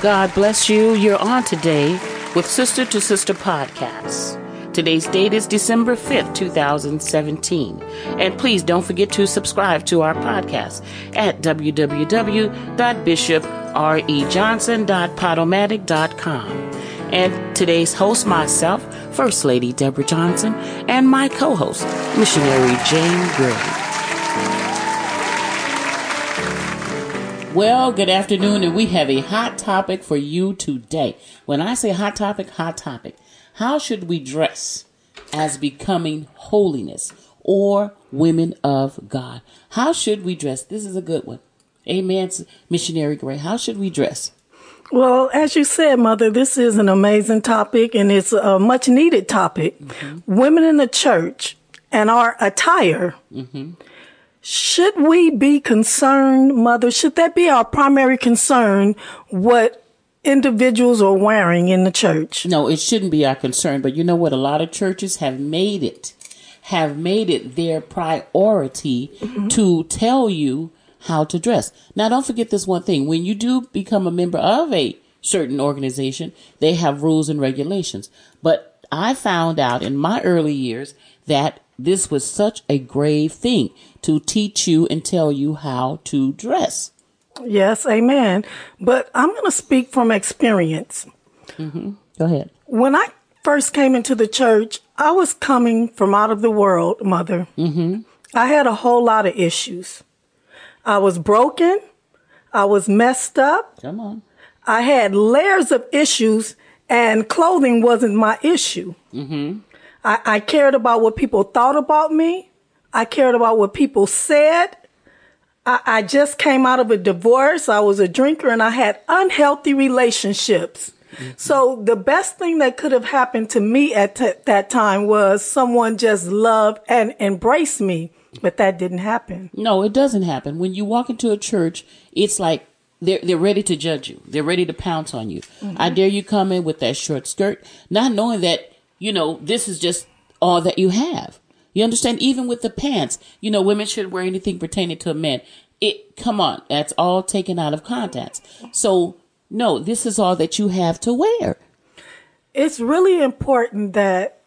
God bless you. You're on today with Sister to Sister Podcasts. Today's date is December 5th, 2017. And please don't forget to subscribe to our podcast at www.bishoprejohnson.podomatic.com. And today's host, myself, First Lady Deborah Johnson, and my co host, Missionary Jane Gray. Well, good afternoon, and we have a hot topic for you today. When I say hot topic, hot topic. How should we dress as becoming holiness or women of God? How should we dress? This is a good one. Amen, missionary Gray. How should we dress? Well, as you said, Mother, this is an amazing topic and it's a much needed topic. Mm-hmm. Women in the church and our attire. Mm-hmm should we be concerned, mother? Should that be our primary concern? What individuals are wearing in the church? No, it shouldn't be our concern. But you know what? A lot of churches have made it, have made it their priority mm-hmm. to tell you how to dress. Now, don't forget this one thing. When you do become a member of a certain organization, they have rules and regulations. But I found out in my early years that this was such a grave thing to teach you and tell you how to dress. Yes, amen. But I'm going to speak from experience. Mm-hmm. Go ahead. When I first came into the church, I was coming from out of the world, mother. Mm-hmm. I had a whole lot of issues. I was broken. I was messed up. Come on. I had layers of issues, and clothing wasn't my issue. Mm-hmm. I, I cared about what people thought about me. I cared about what people said. I, I just came out of a divorce. I was a drinker and I had unhealthy relationships. Mm-hmm. So the best thing that could have happened to me at t- that time was someone just love and embrace me. But that didn't happen. No, it doesn't happen. When you walk into a church, it's like they're they're ready to judge you. They're ready to pounce on you. Mm-hmm. I dare you come in with that short skirt, not knowing that you know, this is just all that you have. You understand? Even with the pants, you know, women should wear anything pertaining to a man. It, come on, that's all taken out of context. So, no, this is all that you have to wear. It's really important that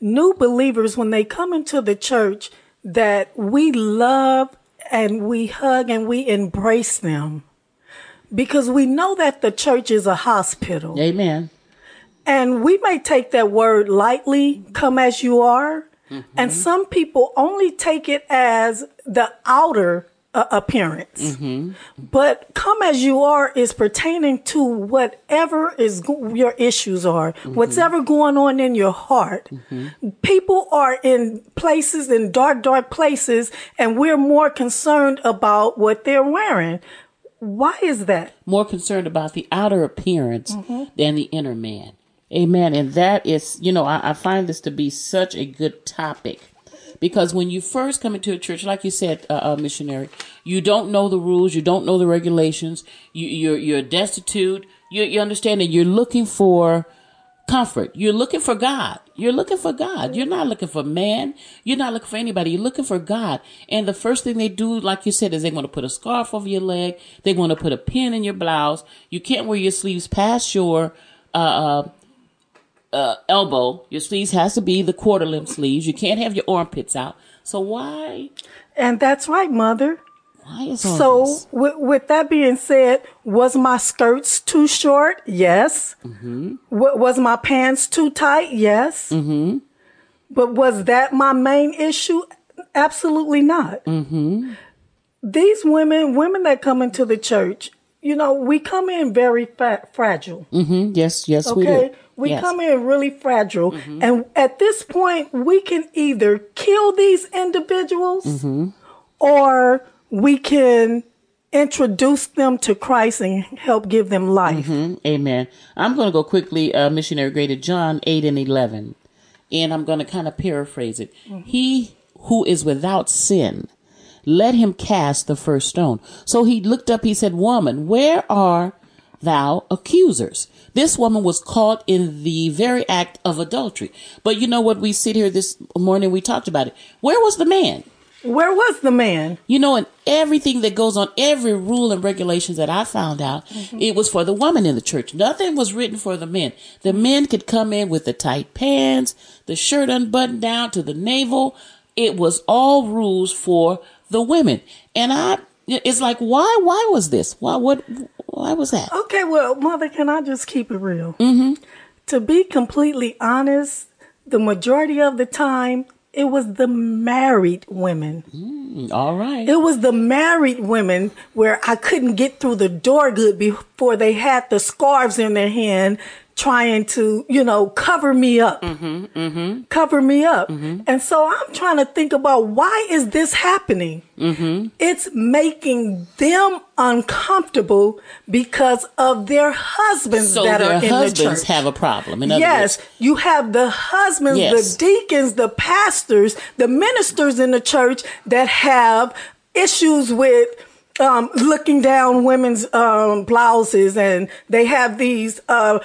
new believers, when they come into the church, that we love and we hug and we embrace them because we know that the church is a hospital. Amen. And we may take that word lightly, come as you are. Mm-hmm. And some people only take it as the outer uh, appearance. Mm-hmm. But come as you are is pertaining to whatever is go- your issues are, mm-hmm. whatever going on in your heart. Mm-hmm. People are in places, in dark, dark places, and we're more concerned about what they're wearing. Why is that? More concerned about the outer appearance mm-hmm. than the inner man. Amen. And that is, you know, I, I, find this to be such a good topic because when you first come into a church, like you said, uh, uh, missionary, you don't know the rules, you don't know the regulations, you, you're you're destitute. You you understand that you're looking for comfort. You're looking for God. You're looking for God. You're not looking for man. You're not looking for anybody. You're looking for God. And the first thing they do, like you said, is they want to put a scarf over your leg. They want to put a pin in your blouse. You can't wear your sleeves past your uh, uh elbow. Your sleeves has to be the quarter length sleeves. You can't have your armpits out. So why? And that's right, mother. Why is so? With, with, that being said, was my skirts too short? Yes. Mm-hmm. W- was my pants too tight? Yes. Mm-hmm. But was that my main issue? Absolutely not. Mm-hmm. These women, women that come into the church, you know, we come in very fat, fragile. Mm-hmm. Yes, yes, okay? we do. We yes. come in really fragile. Mm-hmm. And at this point, we can either kill these individuals mm-hmm. or we can introduce them to Christ and help give them life. Mm-hmm. Amen. I'm going to go quickly, uh, missionary graded John 8 and 11. And I'm going to kind of paraphrase it. Mm-hmm. He who is without sin, let him cast the first stone. So he looked up, he said, Woman, where are thou accusers? This woman was caught in the very act of adultery. But you know what? We sit here this morning, we talked about it. Where was the man? Where was the man? You know, and everything that goes on, every rule and regulations that I found out, mm-hmm. it was for the woman in the church. Nothing was written for the men. The men could come in with the tight pants, the shirt unbuttoned down to the navel. It was all rules for the women. And I, it's like, why, why was this? Why, what, why was that? Okay, well, mother, can I just keep it real? Mm-hmm. To be completely honest, the majority of the time, it was the married women. Mm, all right. It was the married women where I couldn't get through the door good before they had the scarves in their hand trying to, you know, cover me up, mm-hmm, mm-hmm. cover me up. Mm-hmm. And so I'm trying to think about why is this happening? Mm-hmm. It's making them uncomfortable because of their husbands so that their are in husbands the church. have a problem. In yes, words. you have the husbands, Yes. the deacons, the pastors, the ministers in the church that have issues with um, looking down women's um, blouses, and they have these uh,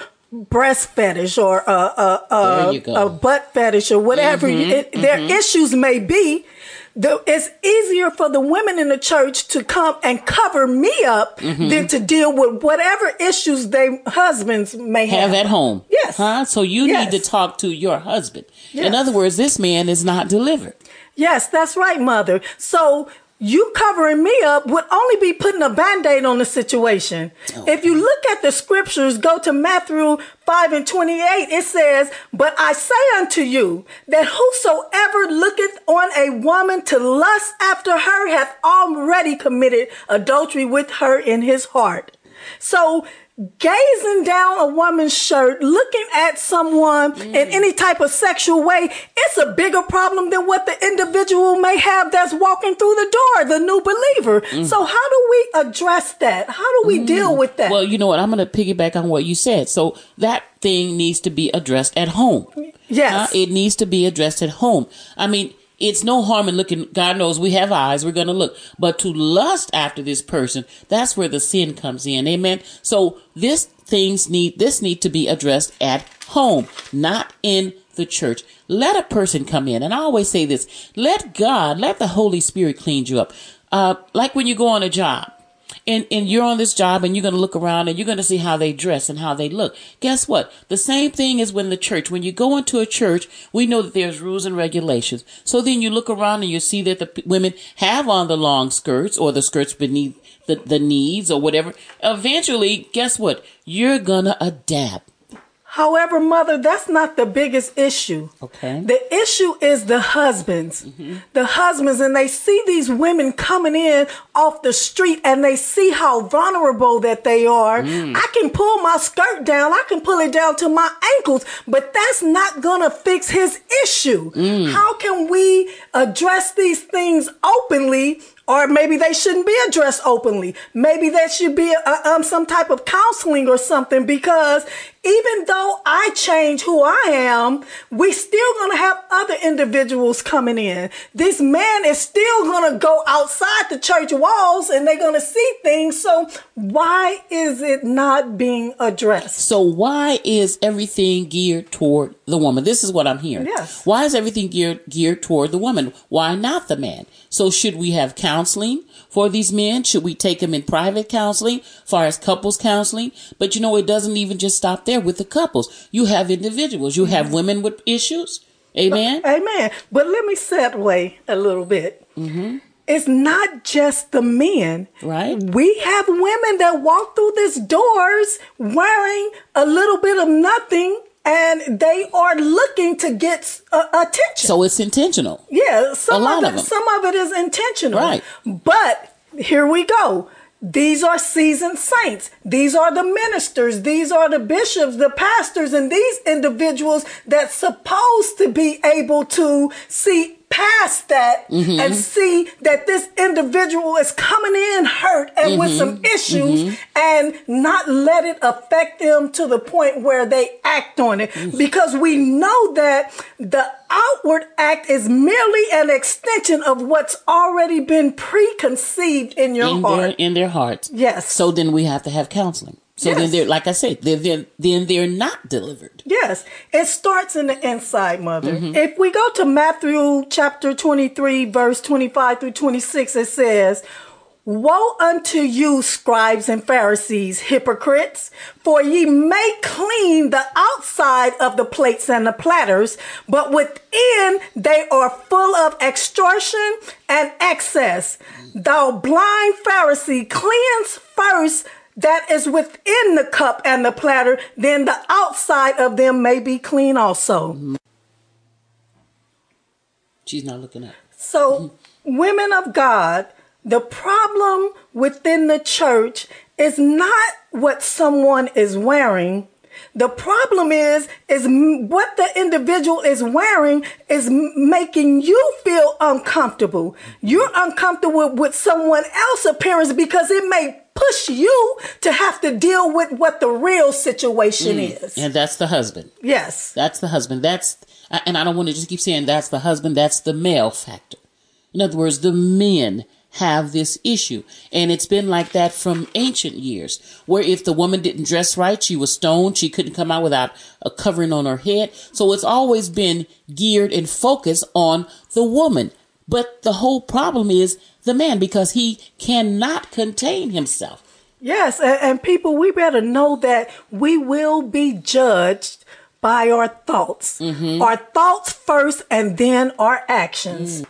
breast fetish or a, a, a. Mm-hmm, a butt fetish or whatever it, their issues may be. The, it's easier for the women in the church to come and cover me up Mm-hmm. than to deal with whatever issues their husbands may have. have at home. Yes. Huh? So you Yes. need to talk to your husband. In other words, this man is not delivered. Yes, that's right, mother. So you covering me up would only be putting a band-aid on the situation. Oh, if you look at the scriptures, go to Matthew 5 and 28, it says, But I say unto you that whosoever looketh on a woman to lust after her hath already committed adultery with her in his heart. So gazing down a woman's shirt, looking at someone in any type of sexual way, it's a bigger problem than what the individual may have that's walking through the door, the new believer. So how do we address that? How do we deal with that? Well, you know what? I'm going to piggyback on what you said. So that thing needs to be addressed at home. yes. Uh, it needs to be addressed at home. I mean, it's no harm in looking. God knows we have eyes. We're going to look. But to lust after this person, that's where the sin comes in. Amen. So this things need, this need to be addressed at home, not in the church. Let a person come in. And I always say this, let God, let the Holy Spirit clean you up. Uh, like when you go on a job and, and you're on this job and you're going to look around and you're going to see how they dress and how they look. Guess what? The same thing is when the church, when you go into a church, we know that there's rules and regulations. So then you look around and you see that the women have on the long skirts or the skirts beneath the, the knees or whatever. Eventually, guess what? You're going to adapt. However, mother, that's not the biggest issue. Okay. The issue is the husbands. Mhm. The husbands, and they see these women coming in off the street and they see how vulnerable that they are. I can pull my skirt down, I can pull it down to my ankles, but that's not gonna fix his issue. How can we address these things openly? Or maybe they shouldn't be addressed openly. Maybe there should be a, um, some type of counseling or something because even though I change who I am, we still gonna have other individuals coming in. This man is still gonna go outside the church walls and they're gonna see things. So why is it not being addressed? So why is everything geared toward the woman? This is what I'm hearing. Yes. Why is everything geared geared toward the woman? Why not the man? So should we have counseling for these men? Should we take them in private counseling, far as couples counseling? But you know, it doesn't even just stop there with the couples. You have individuals. You have mm-hmm. women with issues. Amen. Uh, amen. But let me segue a little bit. Mm-hmm. It's not just the men. Right. We have women that walk through these doors wearing a little bit of nothing and they are looking to get uh, attention. So it's intentional. yeah, some a lot of of them. some of it is intentional. Right. But here we go. These are seasoned saints. These are the ministers. These are the bishops, the pastors, and these individuals that's supposed to be able to see past that Mm-hmm. and see that this individual is coming in hurt and with some Mm-hmm. issues and not let it affect them to the point where they act on it. Mm. Because we know that the outward act is merely an extension of what's already been preconceived in your in heart. their in their hearts. Yes. So then we have to have counseling. So Yes. then they're like I said, then then they're not delivered. Yes, it starts in the inside, mother. Mm-hmm. If we go to Matthew chapter 23, verse 25 through 26, it says, Woe unto you, scribes and Pharisees, hypocrites, for ye make clean the outside of the plates and the platters, but within they are full of extortion and excess. Thou blind Pharisee, cleanse first that is within the cup and the platter, then the outside of them may be clean also. She's not looking up. So, women of God, the problem within the church is not what someone is wearing. The problem is, is what the individual is wearing is making you feel uncomfortable. You're uncomfortable with someone else's appearance because it may push you to have to deal with what the real situation mm. is. And that's the husband. Yes. That's the husband. That's and I don't want to just keep saying that's the husband. That's the male factor. In other words, the men have this issue, and it's been like that from ancient years, where if the woman didn't dress right, she was stoned. She couldn't come out without a covering on her head. So it's always been geared and focused on the woman. But the whole problem is the man because he cannot contain himself. Yes, and, and people, we better know that we will be judged by our thoughts. Mm-hmm. Our thoughts first and then our actions. Mm.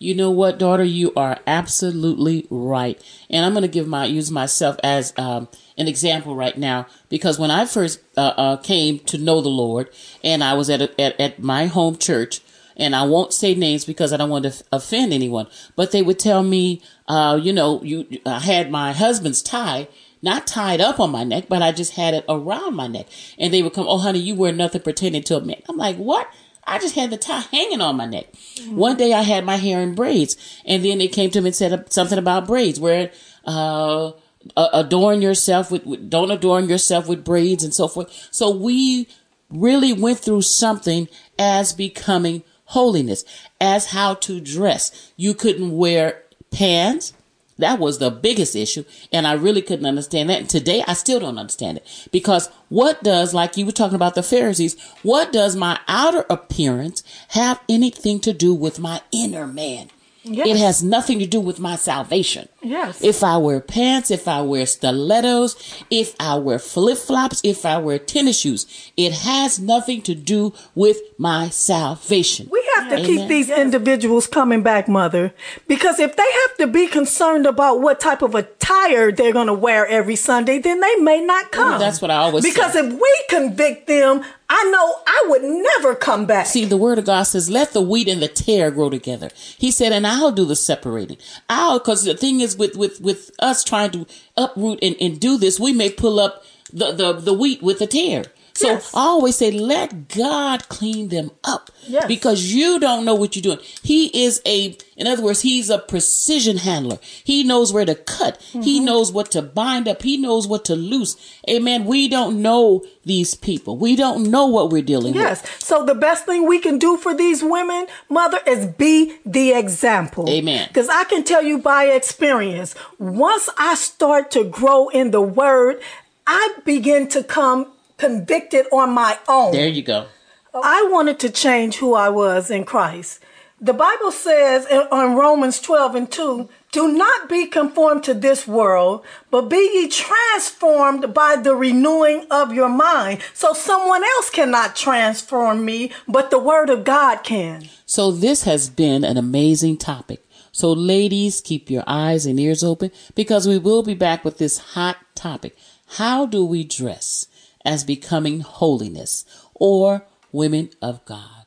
You know what, daughter? You are absolutely right. And I'm going to give my use myself as um, an example right now because when I first uh, uh, came to know the Lord, and I was at, a, at at my home church, and I won't say names because I don't want to offend anyone, but they would tell me, uh, you know, you I had my husband's tie. Not tied up on my neck, but I just had it around my neck. And they would come, Oh, honey, you wear nothing pertaining to a man. I'm like, What? I just had the tie hanging on my neck. One day I had my hair in braids, and then they came to me and said something about braids, where uh, adorn yourself with, with don't adorn yourself with braids and so forth. So we really went through something as becoming holiness, as how to dress. You couldn't wear pants. That was the biggest issue. And I really couldn't understand that. And today I still don't understand it because what does, like you were talking about the Pharisees, what does my outer appearance have anything to do with my inner man? Yes. It has nothing to do with my salvation. Yes. If I wear pants, if I wear stilettos, if I wear flip flops, if I wear tennis shoes, it has nothing to do with my salvation. We have to keep Amen. these individuals coming back, mother, because if they have to be concerned about what type of attire they're going to wear every Sunday, then they may not come. that's what I always Because say. if we convict them, I know I would never come back. See, the word of God says, let the wheat and the tare grow together. He said, and I'll do the separating. I'll, cause the thing is with, with, with us trying to uproot and, and do this, we may pull up the, the, the wheat with the tare. So Yes. I always say, let God clean them up Yes. because you don't know what you're doing. He is a, in other words, he's a precision handler. He knows where to cut. Mm-hmm. He knows what to bind up. He knows what to loose. Amen. We don't know these people. We don't know what we're dealing with. Yes. So the best thing we can do for these women, mother, is be the example. Amen. Because I can tell you by experience, once I start to grow in the word, I begin to come convicted on my own. There you go. I wanted to change who I was in Christ. The Bible says in, on Romans 12 and 2, do not be conformed to this world, but be ye transformed by the renewing of your mind. So someone else cannot transform me, but the word of God can. So this has been an amazing topic. So ladies, keep your eyes and ears open because we will be back with this hot topic. How do we dress as becoming holiness or women of God?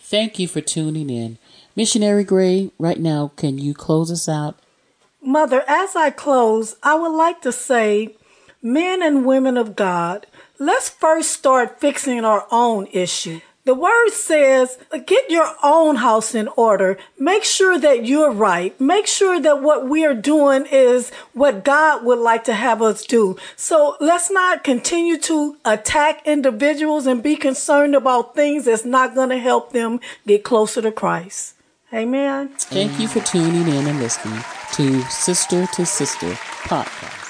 Thank you for tuning in. Missionary Gray, right now, can you close us out? Mother, as I close, I would like to say, men and women of God, let's first start fixing our own issue. The word says, get your own house in order. Make sure that you're right. Make sure that what we are doing is what God would like to have us do. So let's not continue to attack individuals and be concerned about things that's not going to help them get closer to Christ. Amen. Thank you for tuning in and listening to Sister to Sister podcast.